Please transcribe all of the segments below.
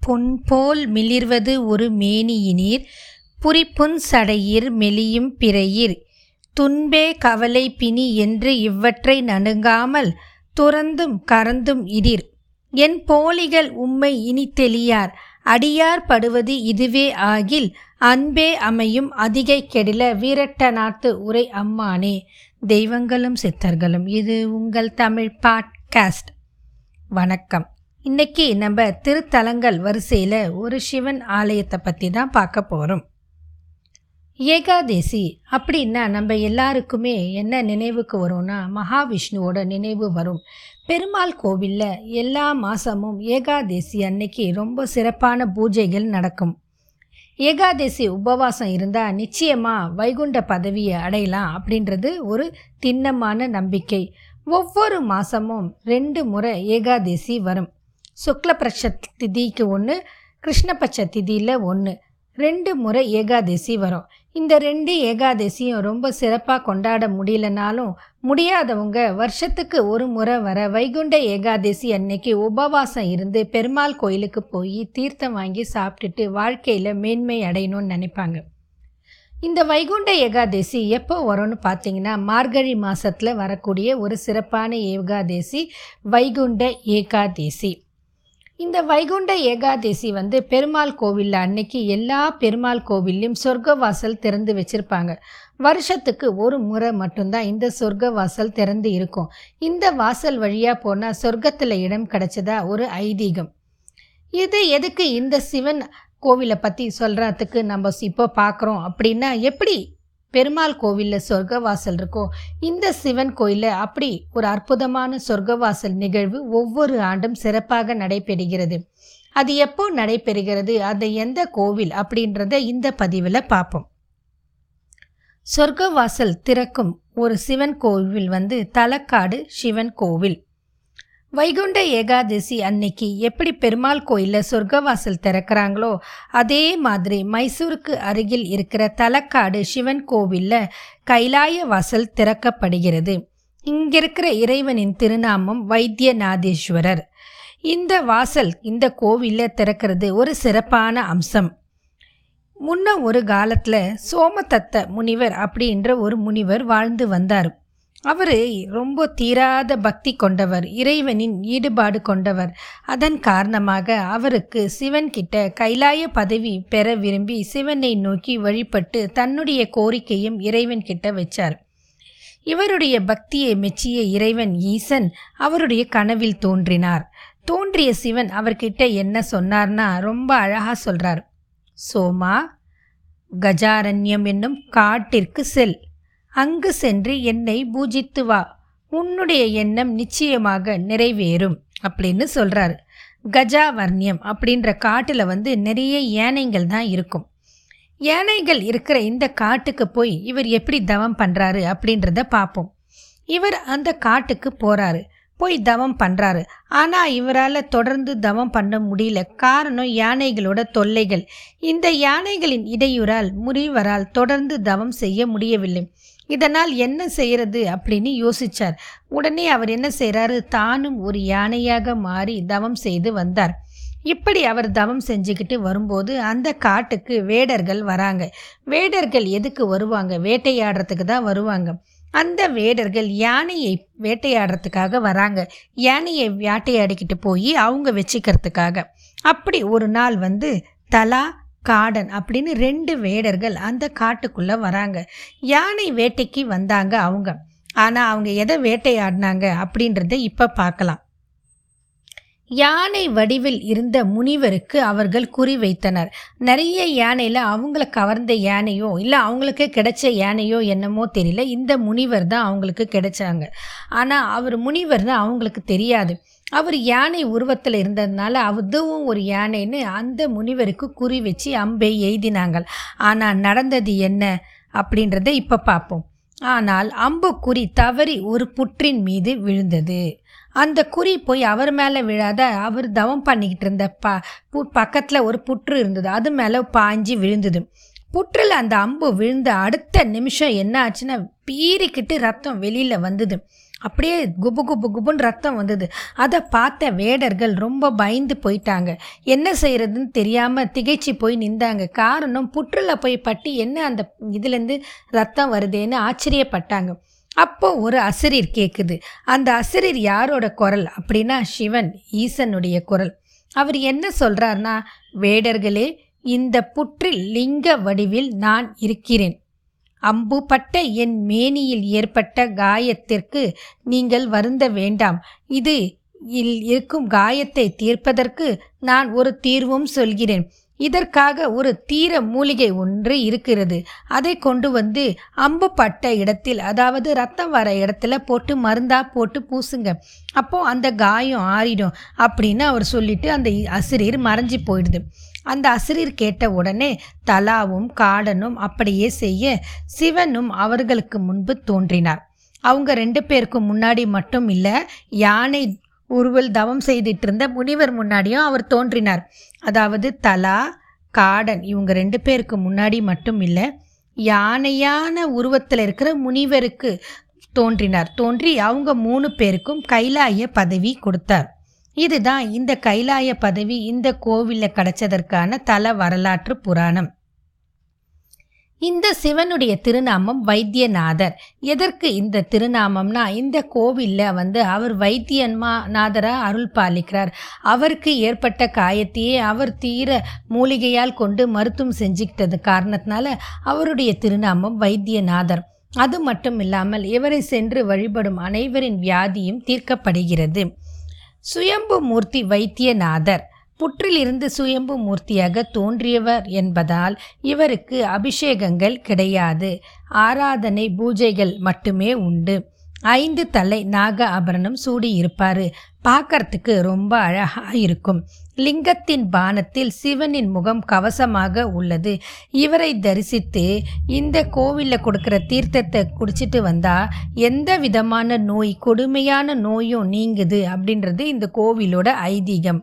பொன்போல் மிளிர்வது ஒரு மேனியினீர் புரிப்புன் சடையிர் மெலியும் பிறையிர். துன்பே கவலை பிணி என்று இவற்றை நணுங்காமல் துறந்தும் கறந்தும் இடிர் என் போலிகள் உம்மை இனி தெளியார் அடியார் படுவது இதுவே ஆகில் அன்பே அமையும் அதிகை கெடில வீரட்ட நாட்டு உரை அம்மானே. தெய்வங்களும் சித்தர்களும் இது உங்கள் தமிழ் பாட்காஸ்ட். வணக்கம். இன்னைக்கு நம்ம திருத்தலங்கள் வரிசையில் ஒரு சிவன் ஆலயத்தை பற்றி தான் பார்க்க போகிறோம் ஏகாதேசி அப்படின்னா நம்ம எல்லாருக்குமே என்ன நினைவுக்கு வரும்னா மகாவிஷ்ணுவோட நினைவு வரும். பெருமாள் கோவிலில் எல்லா மாதமும் ஏகாதேசி அன்னைக்கு ரொம்ப சிறப்பான பூஜைகள் நடக்கும். ஏகாதேசி உபவாசம் இருந்தால் நிச்சயமாக வைகுண்ட பதவியை அடையலாம் அப்படின்றது ஒரு திண்ணமான நம்பிக்கை. ஒவ்வொரு மாதமும் ரெண்டு முறை ஏகாதேசி வரும். சுக்லபட்ச திதிக்கு ஒன்று கிருஷ்ணபட்ச திதியில் ஒன்று ரெண்டு முறை ஏகாதசி வரும். இந்த ரெண்டு ஏகாதசியும் ரொம்ப சிறப்பாக கொண்டாட முடியலனாலும் முடியாதவங்க வருஷத்துக்கு ஒரு முறை வர வைகுண்ட ஏகாதசி அன்னைக்கு உபவாசம் இருந்து பெருமாள் கோயிலுக்கு போய் தீர்த்தம் வாங்கி சாப்பிட்டுட்டு வாழ்க்கையில் மேன்மை அடையணும்னு நினைப்பாங்க. இந்த வைகுண்ட ஏகாதசி எப்போ வரும்னு பார்த்தீங்கன்னா மார்கழி மாதத்தில் வரக்கூடிய ஒரு சிறப்பான ஏகாதசி வைகுண்ட ஏகாதசி. இந்த வைகுண்ட ஏகாதசி வந்து பெருமாள் கோவிலில் அன்னைக்கு எல்லா பெருமாள் கோவில்லையும் சொர்க்க வாசல் திறந்து வச்சுருப்பாங்க. வருஷத்துக்கு ஒரு முறை மட்டும்தான் இந்த சொர்க்க வாசல் திறந்து இருக்கும். இந்த வாசல் வழியாக போனால் சொர்க்கத்தில் இடம் கிடச்சதா ஒரு ஐதீகம். இது எதுக்கு இந்த சிவன் கோவிலை பற்றி சொல்கிறதுக்கு நம்ம இப்போ பார்க்குறோம் அப்படின்னா எப்படி பெருமாள் கோவிலில் சொர்க்கவாசல் இருக்கோ இந்த சிவன் கோயிலில் அப்படி ஒரு அற்புதமான சொர்க்கவாசல் நிகழ்வு ஒவ்வொரு ஆண்டும் சிறப்பாக நடைபெறுகிறது. அது எப்போ நடைபெறுகிறது? அது எந்த கோவில்? அப்படின்றத இந்த பதிவில் பார்ப்போம். சொர்க்கவாசல் திறக்கும் ஒரு சிவன் கோவில் வந்து தலக்காடு சிவன் கோவில். வைகுண்ட ஏகாதசி அன்னைக்கு எப்படி பெருமாள் கோயிலில் சொர்க்கவாசல் திறக்கிறாங்களோ அதே மாதிரி மைசூருக்கு அருகில் இருக்கிற தலக்காடு சிவன் கோவிலில் கைலாய வாசல் திறக்கப்படுகிறது. இங்கிருக்கிற இறைவனின் திருநாமம் வைத்தியநாதேஸ்வரர். இந்த வாசல் இந்த கோவிலில் திறக்கிறது ஒரு சிறப்பான அம்சம். முன்ன ஒரு காலத்தில் சோமதத்த முனிவர் அப்படின்ற ஒரு முனிவர் வாழ்ந்து வந்தார். அவர் ரொம்ப தீராத பக்தி கொண்டவர் இறைவனின் ஈடுபாடு கொண்டவர். அதன் காரணமாக அவருக்கு சிவன் கிட்ட கைலாய பதவி பெற விரும்பி சிவனை நோக்கி வழிபட்டு தன்னுடைய கோரிக்கையும் இறைவன் கிட்ட வச்சார். இவருடைய பக்தியை மெச்சிய இறைவன் ஈசன் அவருடைய கனவில் தோன்றினார். தோன்றிய சிவன் அவர்கிட்ட என்ன சொன்னார்னா ரொம்ப அழகா சொல்றார். சோமா கஜாரண்யம் என்னும் காட்டிற்கு செல். அங்கு சென்று என்னை பூஜித்து வா. உன்னுடைய எண்ணம் நிச்சயமாக நிறைவேறும் அப்படின்னு சொல்கிறாரு கஜாவர்ணியம் அப்படின்ற காட்டில் வந்து நிறைய யானைகள் தான் இருக்கும். யானைகள் இருக்கிற இந்த காட்டுக்கு போய் இவர் எப்படி தவம் பண்ணுறாரு அப்படின்றத பார்ப்போம் இவர் அந்த காட்டுக்கு போகிறாரு போய் தவம் பண்ணுறாரு ஆனால் இவரால் தொடர்ந்து தவம் பண்ண முடியல. காரணம் யானைகளோட தொல்லைகள். இந்த யானைகளின் இடையூறால் முறிவரால் தொடர்ந்து தவம் செய்ய முடியவில்லை. இதனால் என்ன செய்கிறது அப்படின்னு யோசிச்சார். உடனே அவர் என்ன செய்கிறாரு தானும் ஒரு யானையாக மாறி தவம் செய்து வந்தார். இப்படி அவர் தவம் செஞ்சுக்கிட்டு வரும்போது அந்த காட்டுக்கு வேடர்கள் வராங்க. வேடர்கள் எதுக்கு வருவாங்க? வேட்டையாடுறதுக்கு தான் வருவாங்க. அந்த வேடர்கள் யானையை வேட்டையாடுறதுக்காக வராங்க. யானையை வேட்டையாடிக்கிட்டு போய் அவங்க வச்சுக்கிறதுக்காக. அப்படி ஒரு நாள் வந்து தலா காடன் அப்படின்னு ரெண்டு வேடர்கள் அந்த காட்டுக்குள்ளே வராங்க. யானை வேட்டைக்கு வந்தாங்க அவங்க. ஆனால் அவங்க எதை வேட்டையாடினாங்க அப்படின்றத இப்போ பார்க்கலாம். யானை வடிவில் இருந்த முனிவருக்கு அவர்கள் குறி வைத்தனர். நிறைய யானையில் அவங்கள கவர்ந்த யானையோ இல்லை அவங்களுக்கு கிடைச்ச யானையோ என்னமோ தெரியல. இந்த முனிவர் தான் அவங்களுக்கு கிடைச்சாங்க. ஆனால் அவர் முனிவர் தான் அவங்களுக்கு தெரியாது. அவர் யானை உருவத்தில் இருந்ததுனால அதுவும் ஒரு யானைன்னு அந்த முனிவருக்கு குறி வச்சு அம்பை எய்தினாங்கள் ஆனால் நடந்தது என்ன அப்படின்றத இப்போ பார்ப்போம் ஆனால் அம்பு குறி தவறி ஒரு புற்றின் மீது விழுந்தது. அந்த குறி போய் அவர் மேலே விழாத அவர் தவம் பண்ணிக்கிட்டு இருந்த ப பக்கத்தில் ஒரு புற்று இருந்தது. அது மேலே பாஞ்சி விழுந்தது. புற்றில் அந்த அம்பு விழுந்த அடுத்த நிமிஷம் என்ன ஆச்சுன்னா பீறிக்கிட்டு ரத்தம் வெளியில் வந்தது. அப்படியே குபு குபு குபுன்னு ரத்தம் வந்தது. அதை பார்த்த வேடர்கள் ரொம்ப பயந்து போயிட்டாங்க. என்ன செய்யறதுன்னு தெரியாமல் திகைச்சு போய் நின்றாங்க. காரணம் புற்றில் போய் பட்டி என்ன அந்த இதுலேருந்து ரத்தம் வருதேன்னு ஆச்சரியப்பட்டாங்க. அப்போ ஒரு அசிரியர் கேட்குது அந்த அசிரியர் யாரோட குரல்? அப்படின்னா சிவன் ஈசனுடைய குரல். அவர் என்ன சொல்றாருன்னா வேடர்களே இந்த புற்றில் லிங்க வடிவில் நான் இருக்கிறேன். அம்புபட்ட என் மேனியில் ஏற்பட்ட காயத்திற்கு நீங்கள் வருந்த வேண்டாம். இது இல் இருக்கும் காயத்தை தீர்ப்பதற்கு நான் ஒரு தீர்வும் சொல்கிறேன். இதற்காக ஒரு தீர மூலிகை ஒன்று இருக்கிறது. அதை கொண்டு வந்து அம்பு பட்ட இடத்தில் அதாவது ரத்தம் வர இடத்துல போட்டு மருந்தா போட்டு பூசுங்க. அப்போ அந்த காயம் ஆறிடும் அப்படின்னு அவர் சொல்லிட்டு அந்த அசிரியர் மறைஞ்சு போயிடுது. அந்த அசிரியர் கேட்ட உடனே தலாவும் காடனும் அப்படியே செய்ய சிவனும் அவர்களுக்கு முன்பு தோன்றினார். அவங்க ரெண்டு பேருக்கும் முன்னாடி மட்டும் இல்லை யானை உருவல் தவம் செய்துட்டு இருந்த முனிவர் முன்னாடியும் அவர் தோன்றினார். அதாவது தலா காடன் இவங்க ரெண்டு பேருக்கு முன்னாடி மட்டும் இல்லை யானையான உருவத்தில் இருக்கிற முனிவருக்கு தோன்றினார். தோன்றி அவங்க மூணு பேருக்கும் கைலாய பதவி கொடுத்தார். இதுதான் இந்த கைலாய பதவி இந்த கோவிலில் கிடைச்சதற்கான தல வரலாற்று புராணம். இந்த சிவனுடைய திருநாமம் வைத்தியநாதர். எதற்கு இந்த திருநாமம்னா இந்த கோவிலில் வந்து அவர் வைத்தியன்மா நாதராக அருள் பாலிக்கிறார். அவருக்கு ஏற்பட்ட காயத்தையே அவர் தீர மூலிகையால் கொண்டு மருத்துவம் செஞ்சுக்கிட்டது காரணத்தினால அவருடைய திருநாமம் வைத்தியநாதர். அது மட்டும் இல்லாமல் இவரை சென்று வழிபடும் அனைவரின் வியாதியும் தீர்க்கப்படுகிறது. சுயம்பு மூர்த்தி வைத்தியநாதர். புற்றிலிருந்து சுயம்பு மூர்த்தியாக தோன்றியவர் என்பதால் இவருக்கு அபிஷேகங்கள் கிடையாது. ஆராதனை பூஜைகள் மட்டுமே உண்டு. ஐந்து தலை நாக ஆபரணம் சூடி இருப்பார் பார்க்கறதுக்கு ரொம்ப அழகா இருக்கும். லிங்கத்தின் பானத்தில் சிவனின் முகம் கவசமாக உள்ளது. இவரை தரிசித்து இந்த கோவிலில் கொடுக்குற தீர்த்தத்தை குடிச்சிட்டு வந்தா எந்த விதமான நோய் கொடுமையான நோயும் நீங்குது அப்படின்றது இந்த கோவிலோட ஐதீகம்.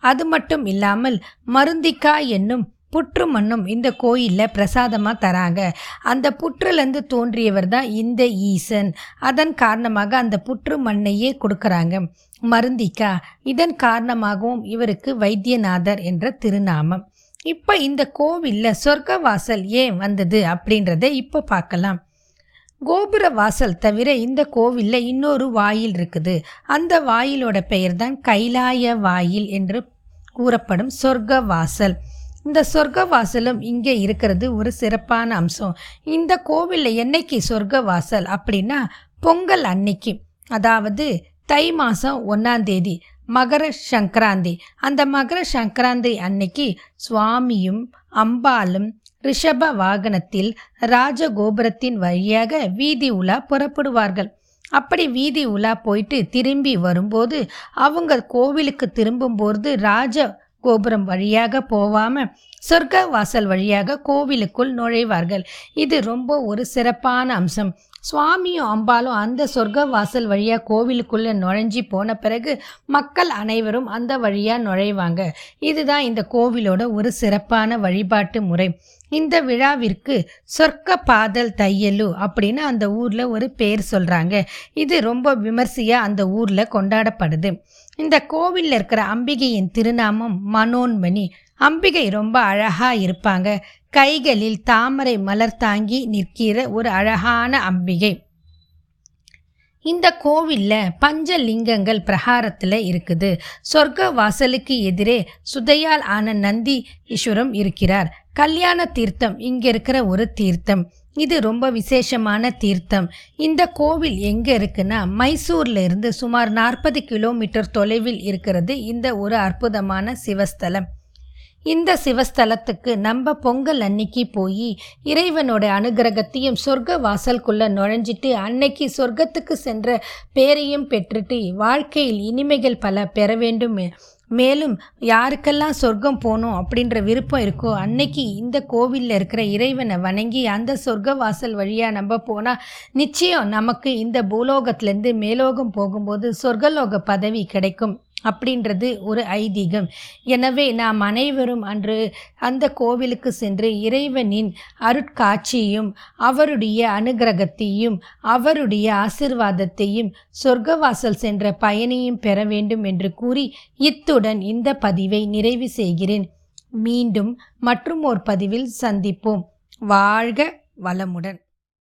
அது மட்டும் இல்லாமல் மருந்திக்காய் என்னும் புற்று மண்ணும் இந்த கோயிலில் பிரசாதமாக தராங்க. அந்த புற்றுலேருந்து தோன்றியவர் தான் இந்த ஈசன். அதன் காரணமாக அந்த புற்று மண்ணையே கொடுக்குறாங்க. மருந்திக்கா? இதன் காரணமாகவும் இவருக்கு வைத்தியநாதர் என்ற திருநாமம். இப்போ இந்த கோவிலில் சொர்க்க வாசல் ஏன் வந்தது அப்படின்றத இப்போ பார்க்கலாம். கோபுர வாசல் தவிர இந்த கோவிலில் இன்னொரு வாயில் இருக்குது. அந்த வாயிலோட பெயர் தான் கைலாய வாயில் என்று கூறப்படும் சொர்க்க வாசல். இந்த சொர்க்க வாசலும் இங்கே இருக்கிறது ஒரு சிறப்பான அம்சம். இந்த கோவிலில் என்னைக்கு சொர்க்க வாசல் அப்படின்னா பொங்கல் அன்னைக்கு அதாவது தை மாதம் ஒன்றாந்தேதி மகர சங்கராந்தி. அந்த மகர சங்கராந்தி அன்னைக்கு சுவாமியும் அம்பாலும் ரிஷப வாகனத்தில் ராஜகோபுரத்தின் வழியாக வீதி உலா புறப்படுவார்கள். அப்படி வீதி உலா போயிட்டு திரும்பி வரும்போது அவங்க கோவிலுக்கு திரும்பும்போது ராஜ கோபுரம் வழியாக போவாம சொர்க்க வாசல் வழியாக கோவிலுக்குள் நுழைவார்கள். இது ரொம்ப ஒரு சிறப்பான அம்சம். சுவாமியும் அம்பாலும் அந்த சொர்க்க வாசல் வழியாக கோவிலுக்குள்ளே நுழைஞ்சி போன பிறகு மக்கள் அனைவரும் அந்த வழியாக நுழைவாங்க. இதுதான் இந்த கோவிலோட ஒரு சிறப்பான வழிபாட்டு முறை. இந்த விழாவிற்கு சொர்க்க பாதல் தையலு அப்படின்னு அந்த ஊரில் ஒரு பேர் சொல்கிறாங்க இது ரொம்ப விமர்சையாக அந்த ஊரில் கொண்டாடப்படுது. இந்த கோவிலில் இருக்கிற அம்பிகையின் திருநாமம் மனோன்மணி. அம்பிகை ரொம்ப அழகாக இருப்பாங்க. கைகளில் தாமரை மலர் தாங்கி நிற்கிற ஒரு அழகான அம்பிகை. இந்த கோவிலில் பஞ்சலிங்கங்கள் பிரகாரத்தில் இருக்குது. சொர்க்க வாசலுக்கு எதிரே சுதையால் ஆன நந்தி ஈஸ்வரம் இருக்கிறார். கல்யாண தீர்த்தம் இங்கே இருக்கிற ஒரு தீர்த்தம். இது ரொம்ப விசேஷமான தீர்த்தம். இந்த கோவில் எங்கே இருக்குன்னா மைசூரில் இருந்து சுமார் நாற்பது கிலோமீட்டர் தொலைவில் இருக்கிறது இந்த ஒரு அற்புதமான சிவஸ்தலம். இந்த சிவஸ்தலத்துக்கு நம்ம பொங்கல் அன்னைக்கு போய் இறைவனோட அனுகிரகத்தையும் சொர்க்க வாசல்குள்ளே நுழைஞ்சிட்டு அன்னைக்கு சொர்க்கத்துக்கு சென்ற பேரையும் பெற்றுட்டு வாழ்க்கையில் இனிமைகள் பல பெற வேண்டும். மேலும் யாருக்கெல்லாம் சொர்க்கம் போகணும் அப்படின்ற விருப்பம் இருக்கோ அன்னைக்கு இந்த கோவிலில் இருக்கிற இறைவனை வணங்கி அந்த சொர்க்க வாசல் வழியாக நம்ம போனால் நிச்சயம் நமக்கு இந்த பூலோகத்திலேருந்து மேலோகம் போகும்போது சொர்க்கலோக பதவி கிடைக்கும். அப்படின்றது ஒரு ஐதீகம். எனவே நாம் அனைவரும் அன்று அந்த கோவிலுக்கு சென்று இறைவனின் அருட்காட்சியையும் அவருடைய அனுகிரகத்தையும் அவருடைய ஆசிர்வாதத்தையும் சொர்க்கவாசல் சென்ற பயனையும் பெற வேண்டும் என்று கூறி இத்துடன் இந்த பதிவை நிறைவு செய்கிறேன். மீண்டும் மற்றும் ஒரு பதிவில் சந்திப்போம். வாழ்க வளமுடன்.